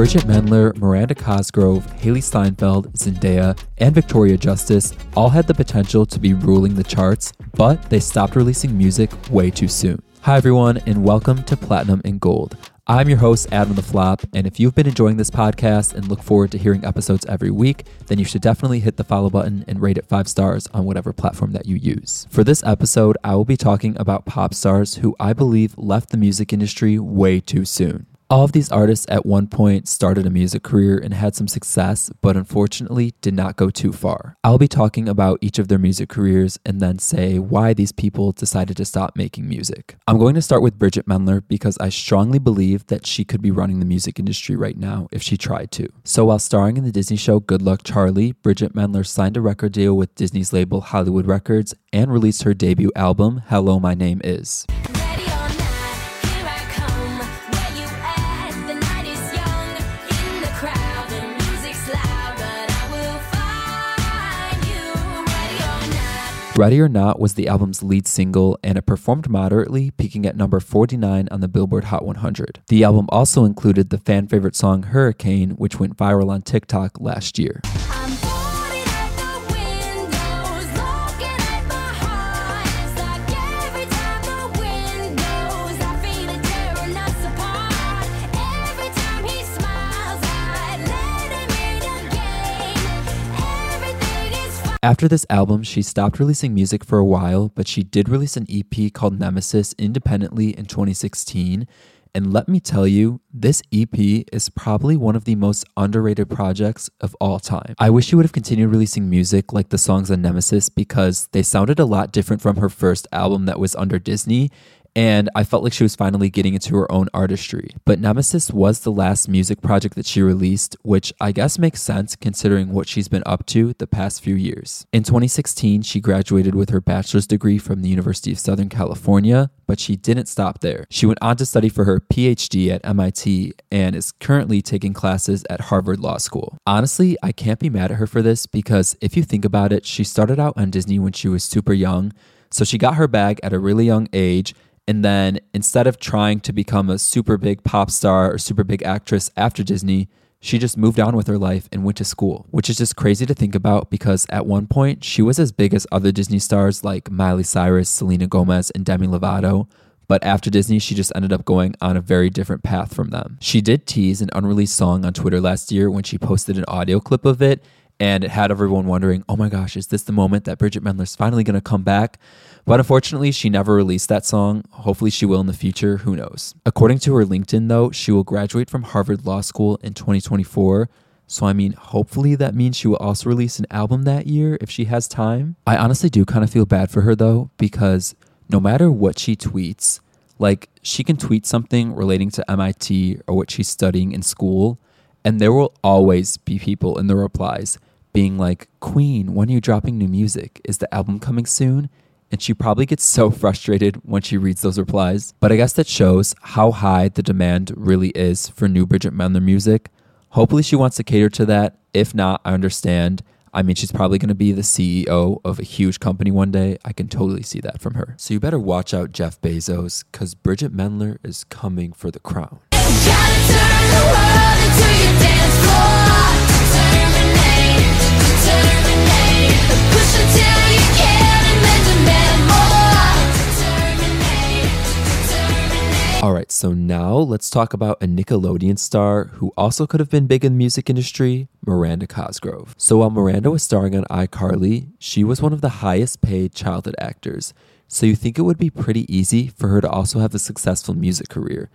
Bridgit Mendler, Miranda Cosgrove, Hailee Steinfeld, Zendaya, and Victoria Justice all had the potential to be ruling the charts, but they stopped releasing music way too soon. Hi, everyone, and welcome to Platinum and Gold. I'm your host, Adam the Flop, and if you've been enjoying this podcast and look forward to hearing episodes every week, then you should definitely hit the follow button and rate it five stars on whatever platform that you use. For this episode, I will be talking about pop stars who I believe left the music industry way too soon. All of these artists at one point started a music career and had some success, but unfortunately did not go too far. I'll be talking about each of their music careers and then say why these people decided to stop making music. I'm going to start with Bridgit Mendler because I strongly believe that she could be running the music industry right now if she tried to. So while starring in the Disney show Good Luck Charlie, Bridgit Mendler signed a record deal with Disney's label Hollywood Records and released her debut album, Hello My Name Is. Ready or Not was the album's lead single, and it performed moderately, peaking at number 49 on the Billboard Hot 100. The album also included the fan favorite song Hurricane, which went viral on TikTok last year. After this album, she stopped releasing music for a while, but she did release an EP called Nemesis independently in 2016. And let me tell you, this EP is probably one of the most underrated projects of all time. I wish she would have continued releasing music like the songs on Nemesis because they sounded a lot different from her first album that was under Disney and I felt like she was finally getting into her own artistry. But Nemesis was the last music project that she released, which I guess makes sense considering what she's been up to the past few years. In 2016, she graduated with her bachelor's degree from the University of Southern California, but she didn't stop there. She went on to study for her PhD at MIT and is currently taking classes at Harvard Law School. Honestly, I can't be mad at her for this because if you think about it, she started out on Disney when she was super young. So she got her bag at a really young age and then instead of trying to become a super big pop star or super big actress after Disney, she just moved on with her life and went to school, which is just crazy to think about because at one point she was as big as other Disney stars like Miley Cyrus, Selena Gomez, and Demi Lovato. But after Disney, she just ended up going on a very different path from them. She did tease an unreleased song on Twitter last year when she posted an audio clip of it, and it had everyone wondering, oh my gosh, is this the moment that Bridgit Mendler's finally gonna come back? But unfortunately, she never released that song. Hopefully, she will in the future. Who knows? According to her LinkedIn, though, she will graduate from Harvard Law School in 2024. So, I mean, hopefully that means she will also release an album that year if she has time. I honestly do kind of feel bad for her, though, because no matter what she tweets, like she can tweet something relating to MIT or what she's studying in school, and there will always be people in the replies being like, Queen, when are you dropping new music? Is the album coming soon? and she probably gets so frustrated when she reads those replies. But I guess that shows how high the demand really is for new Bridgit Mendler music. Hopefully, she wants to cater to that. If not, I understand. I mean, she's probably going to be the CEO of a huge company one day. I can totally see that from her. So you better watch out, Jeff Bezos, because Bridgit Mendler is coming for the crown. All right, so now let's talk about a Nickelodeon star who also could have been big in the music industry, Miranda Cosgrove. So while Miranda was starring on iCarly, she was one of the highest paid childhood actors. So you think it would be pretty easy for her to also have a successful music career.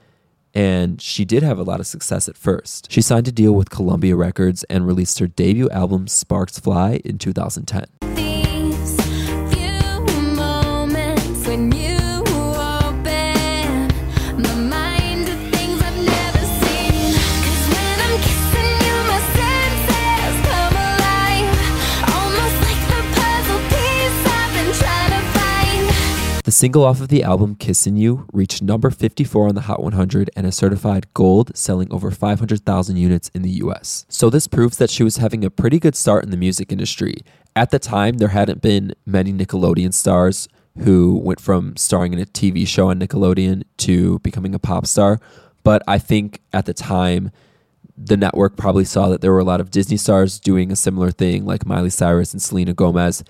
And she did have a lot of success at first. She signed a deal with Columbia Records and released her debut album Sparks Fly in 2010. Single off of the album Kissin' You reached number 54 on the Hot 100 and is certified gold, selling over 500,000 units in the US. So this proves that she was having a pretty good start in the music industry. At the time, there hadn't been many Nickelodeon stars who went from starring in a TV show on Nickelodeon to becoming a pop star, but I think at the time the network probably saw that there were a lot of Disney stars doing a similar thing, like Miley Cyrus and Selena Gomez,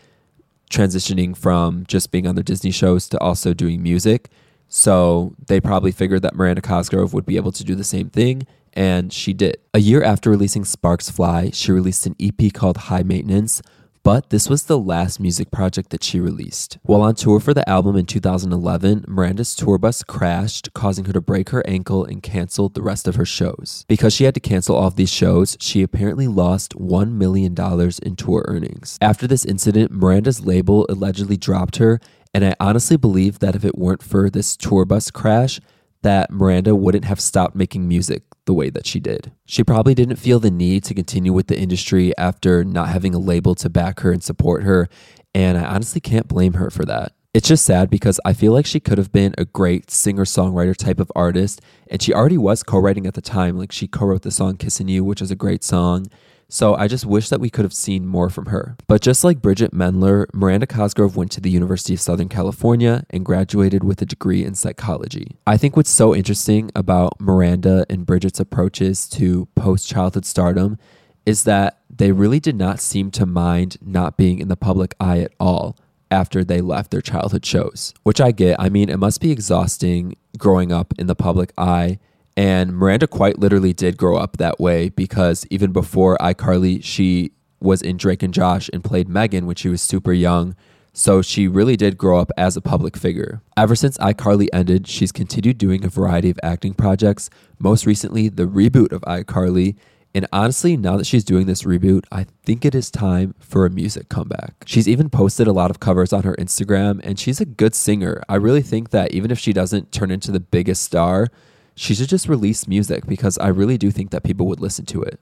transitioning from just being on their Disney shows to also doing music. So they probably figured that Miranda Cosgrove would be able to do the same thing, and she did. A year after releasing Sparks Fly, she released an EP called High Maintenance, but this was the last music project that she released. While on tour for the album in 2011, Miranda's tour bus crashed, causing her to break her ankle and canceled the rest of her shows. Because she had to cancel all of these shows, she apparently lost $1 million in tour earnings. After this incident, Miranda's label allegedly dropped her, and I honestly believe that if it weren't for this tour bus crash, that Miranda wouldn't have stopped making music the way that she did. She probably didn't feel the need to continue with the industry after not having a label to back her and support her, and I honestly can't blame her for that. It's just sad because I feel like she could have been a great singer songwriter type of artist, and she already was co writing at the time. Like, she co wrote the song Kissing You, which is a great song. So I just wish that we could have seen more from her. But just like Bridgit Mendler, Miranda Cosgrove went to the University of Southern California and graduated with a degree in psychology. I think what's so interesting about Miranda and Bridgit's approaches to post childhood stardom is that they really did not seem to mind not being in the public eye at all after they left their childhood shows, which I get. I mean, it must be exhausting growing up in the public eye and Miranda quite literally did grow up that way because even before iCarly, she was in Drake and Josh and played Megan when she was super young. So she really did grow up as a public figure. Ever since iCarly ended, she's continued doing a variety of acting projects, most recently, the reboot of iCarly. And honestly, now that she's doing this reboot, I think it is time for a music comeback. She's even posted a lot of covers on her Instagram, and she's a good singer. I really think that even if she doesn't turn into the biggest star, she should just release music because I really do think that people would listen to it.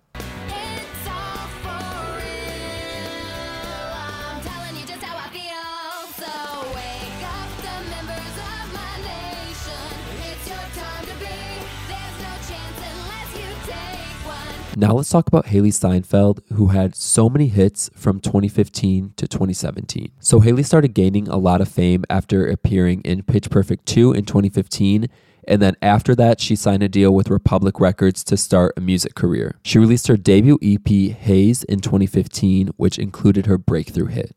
Now let's talk about Hailee Steinfeld, who had so many hits from 2015 to 2017. So Hailee started gaining a lot of fame after appearing in Pitch Perfect 2 in 2015 and then after that, she signed a deal with Republic Records to start a music career. She released her debut EP, Haze, in 2015, which included her breakthrough hit.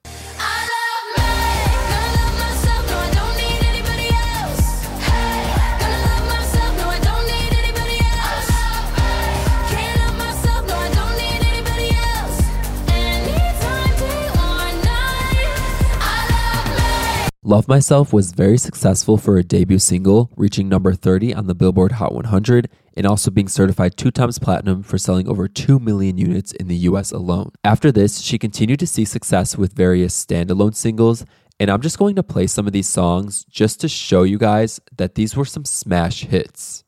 Love Myself was very successful for a debut single, reaching number 30 on the Billboard Hot 100 and also being certified two times platinum for selling over 2 million units in the US alone. After this, she continued to see success with various standalone singles, and I'm just going to play some of these songs just to show you guys that these were some smash hits.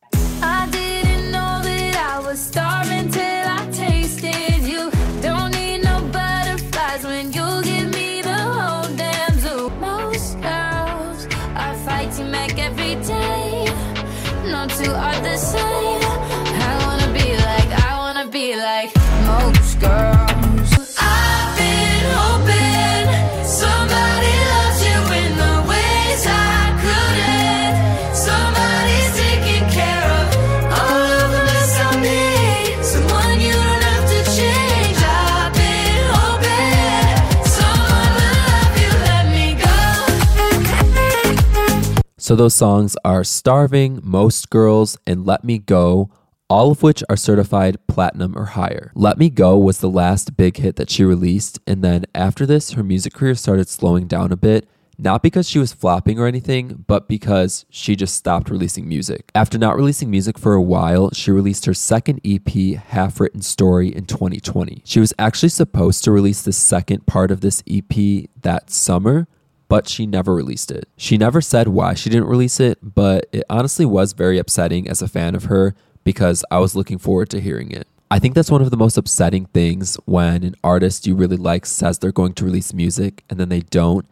So those songs are Starving, Most Girls, and Let Me Go, all of which are certified platinum or higher. Let Me Go was the last big hit that she released, and then after this, her music career started slowing down a bit. Not because she was flopping or anything, but because she just stopped releasing music. After not releasing music for a while, she released her second EP, Half Written Story, in 2020. She was actually supposed to release the second part of this EP that summer, but she never released it. She never said why she didn't release it, but it honestly was very upsetting as a fan of her because I was looking forward to hearing it. I think that's one of the most upsetting things when an artist you really like says they're going to release music and then they don't.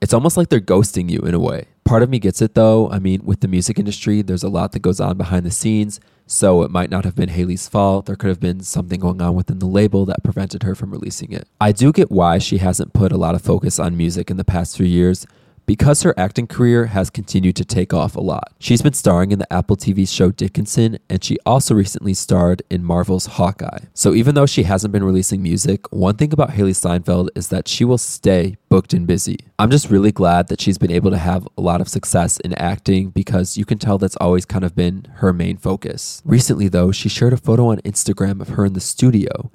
It's almost like they're ghosting you in a way. Part of me gets it though. I mean, with the music industry, there's a lot that goes on behind the scenes. So it might not have been Hailee's fault. There could have been something going on within the label that prevented her from releasing it. I do get why she hasn't put a lot of focus on music in the past few years, because her acting career has continued to take off a lot. She's been starring in the Apple TV show Dickinson, and she also recently starred in Marvel's Hawkeye. So even though she hasn't been releasing music, one thing about Hailee Steinfeld is that she will stay booked and busy. I'm just really glad that she's been able to have a lot of success in acting because you can tell that's always kind of been her main focus. Recently, though, she shared a photo on Instagram of her in the studio.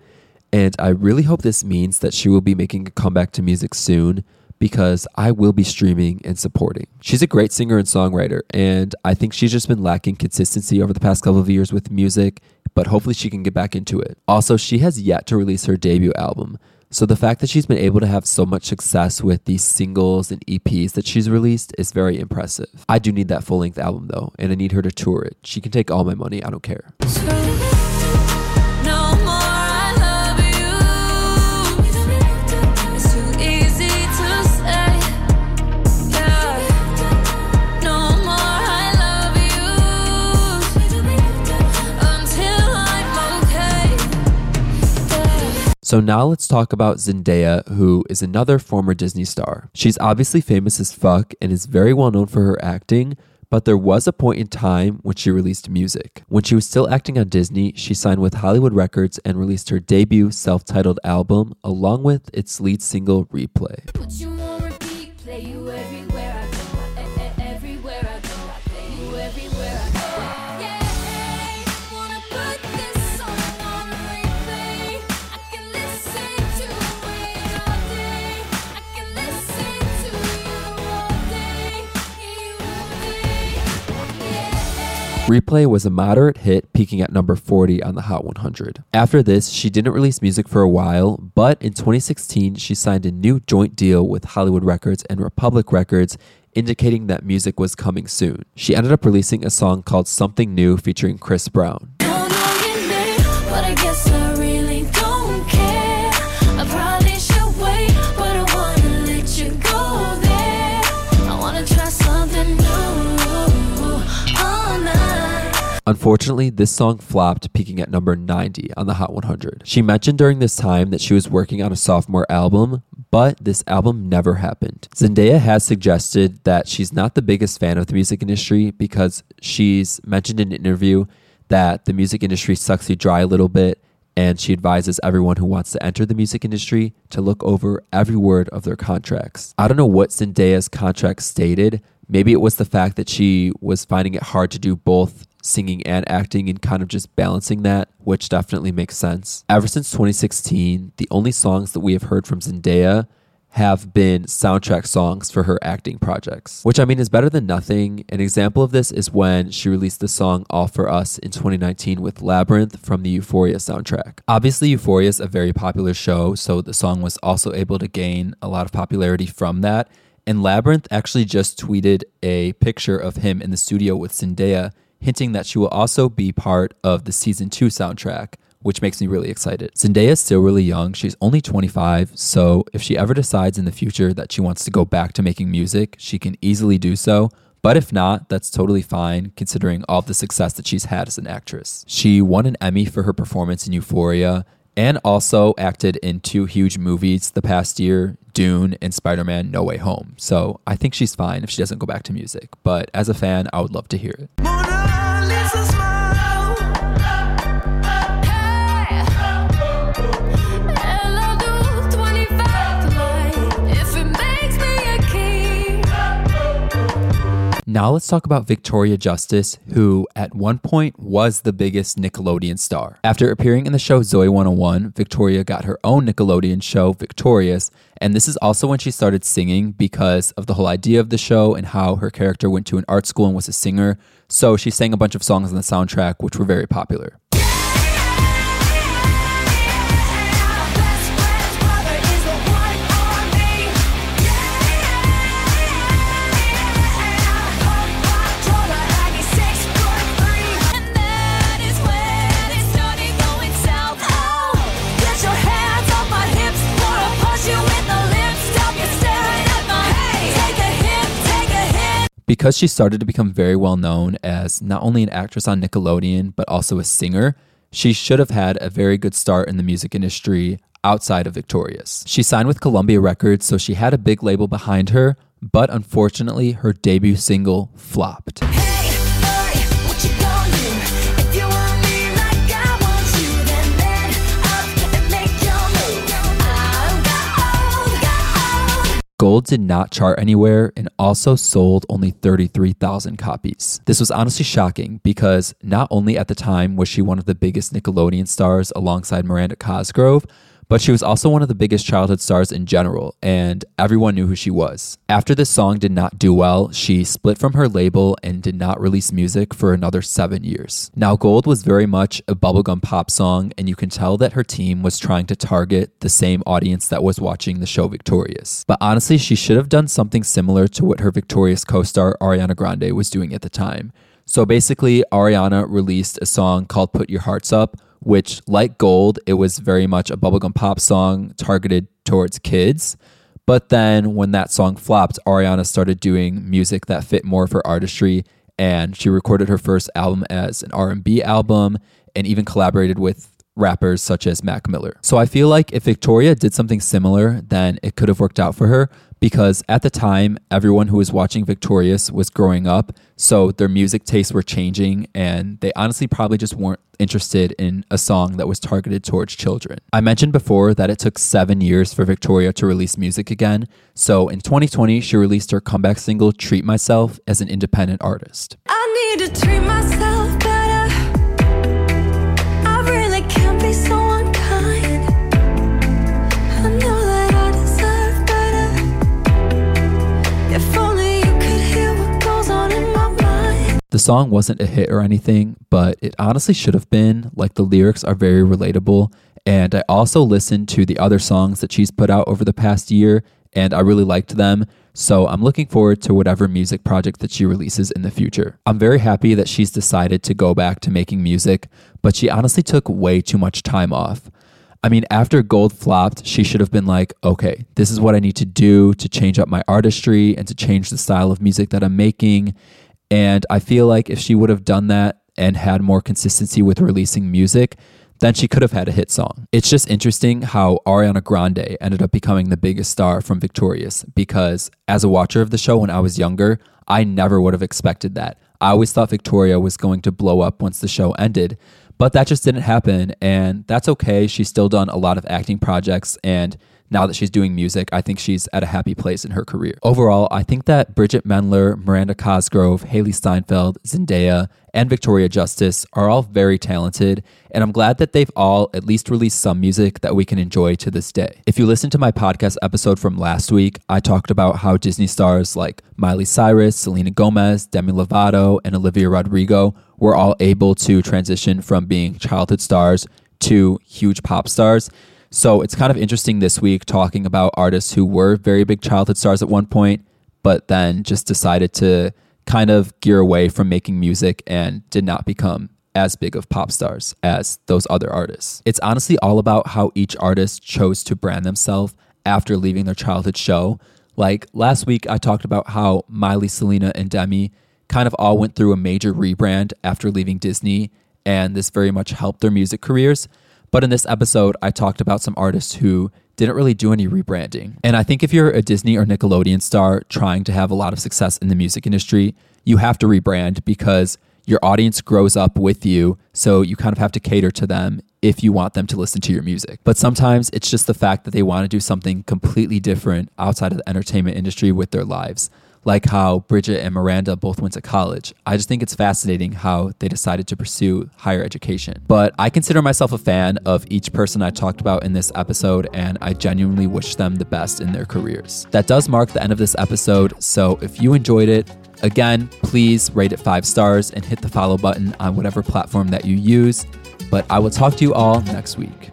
And I really hope this means that she will be making a comeback to music soon because I will be streaming and supporting. She's a great singer and songwriter, and I think she's just been lacking consistency over the past couple of years with music, but hopefully she can get back into it. Also, she has yet to release her debut album. So the fact that she's been able to have so much success with these singles and EPs that she's released is very impressive. I do need that full length album though, and I need her to tour it. She can take all my money, I don't care. So now let's talk about Zendaya, who is another former Disney star. She's obviously famous as fuck and is very well known for her acting, but there was a point in time when she released music. When she was still acting on Disney, she signed with Hollywood Records and released her debut self titled album along with its lead single, Replay. Replay was a moderate hit, peaking at number 40 on the Hot 100. After this, she didn't release music for a while, but in 2016, she signed a new joint deal with Hollywood Records and Republic Records, indicating that music was coming soon. She ended up releasing a song called Something New featuring Chris Brown. Unfortunately, this song flopped, peaking at number 90 on the Hot 100. She mentioned during this time that she was working on a sophomore album, but this album never happened. Zendaya has suggested that she's not the biggest fan of the music industry because she's mentioned in an interview that the music industry sucks you dry a little bit and she advises everyone who wants to enter the music industry to look over every word of their contracts. I don't know what Zendaya's contract stated. Maybe it was the fact that she was finding it hard to do both singing and acting and kind of just balancing that, which definitely makes sense. Ever since 2016, the only songs that we have heard from Zendaya have been soundtrack songs for her acting projects, which I mean is better than nothing. An example of this is when she released the song All for Us in 2019 with Labrinth from the Euphoria soundtrack. Obviously, Euphoria is a very popular show, so the song was also able to gain a lot of popularity from that. And Labrinth actually just tweeted a picture of him in the studio with Zendaya hinting that she will also be part of the season two soundtrack, which makes me really excited. Zendaya is still really young. She's only 25, so if she ever decides in the future that she wants to go back to making music, she can easily do so. But if not, that's totally fine considering all the success that she's had as an actress. She won an Emmy for her performance in Euphoria and also acted in two huge movies the past year Dune and Spider Man No Way Home. So I think she's fine if she doesn't go back to music. But as a fan, I would love to hear it. This is my Now let's talk about Victoria Justice, who at one point was the biggest Nickelodeon star. After appearing in the show Zoey 101, Victoria got her own Nickelodeon show, Victorious, and this is also when she started singing because of the whole idea of the show and how her character went to an art school and was a singer. So she sang a bunch of songs on the soundtrack, which were very popular. Because she started to become very well known as not only an actress on Nickelodeon, but also a singer, she should have had a very good start in the music industry outside of Victorious. She signed with Columbia Records, so she had a big label behind her, but unfortunately, her debut single flopped. Gold did not chart anywhere and also sold only 33,000 copies. This was honestly shocking because not only at the time was she one of the biggest Nickelodeon stars alongside Miranda Cosgrove, but she was also one of the biggest childhood stars in general, and everyone knew who she was. After this song did not do well, she split from her label and did not release music for another seven years. Now, Gold was very much a bubblegum pop song, and you can tell that her team was trying to target the same audience that was watching the show Victorious. But honestly, she should have done something similar to what her Victorious co star Ariana Grande was doing at the time. So basically, Ariana released a song called Put Your Hearts Up which, like Gold, it was very much a bubblegum pop song targeted towards kids. But then when that song flopped, Ariana started doing music that fit more of her artistry and she recorded her first album as an R&B album and even collaborated with rappers such as Mac Miller. So I feel like if Victoria did something similar, then it could have worked out for her because at the time, everyone who was watching Victorious was growing up. So their music tastes were changing, and they honestly probably just weren't interested in a song that was targeted towards children. I mentioned before that it took seven years for Victoria to release music again. So in 2020, she released her comeback single, Treat Myself, as an independent artist. I need to treat myself The song wasn't a hit or anything, but it honestly should have been. Like the lyrics are very relatable. And I also listened to the other songs that she's put out over the past year, and I really liked them. So I'm looking forward to whatever music project that she releases in the future. I'm very happy that she's decided to go back to making music, but she honestly took way too much time off. I mean, after Gold flopped, she should have been like, okay, this is what I need to do to change up my artistry and to change the style of music that I'm making. And I feel like if she would have done that and had more consistency with releasing music, then she could have had a hit song. It's just interesting how Ariana Grande ended up becoming the biggest star from Victorious because as a watcher of the show when I was younger, I never would have expected that. I always thought Victoria was going to blow up once the show ended, but that just didn't happen. And that's okay. She's still done a lot of acting projects and now that she's doing music, I think she's at a happy place in her career. Overall, I think that Bridgit Mendler, Miranda Cosgrove, Hailee Steinfeld, Zendaya, and Victoria Justice are all very talented, and I'm glad that they've all at least released some music that we can enjoy to this day. If you listen to my podcast episode from last week, I talked about how Disney stars like Miley Cyrus, Selena Gomez, Demi Lovato, and Olivia Rodrigo were all able to transition from being childhood stars to huge pop stars. So it's kind of interesting this week talking about artists who were very big childhood stars at one point, but then just decided to kind of gear away from making music and did not become as big of pop stars as those other artists. It's honestly all about how each artist chose to brand themselves after leaving their childhood show. Like last week, I talked about how Miley, Selena, and Demi kind of all went through a major rebrand after leaving Disney, and this very much helped their music careers. But in this episode, I talked about some artists who didn't really do any rebranding. And I think if you're a Disney or Nickelodeon star trying to have a lot of success in the music industry, you have to rebrand because your audience grows up with you. So you kind of have to cater to them if you want them to listen to your music. But sometimes it's just the fact that they want to do something completely different outside of the entertainment industry with their lives like how Bridgit and Miranda both went to college. I just think it's fascinating how they decided to pursue higher education. But I consider myself a fan of each person I talked about in this episode, and I genuinely wish them the best in their careers. That does mark the end of this episode, so if you enjoyed it, Again, please rate it five stars and hit the follow button on whatever platform that you use. But I will talk to you all next week.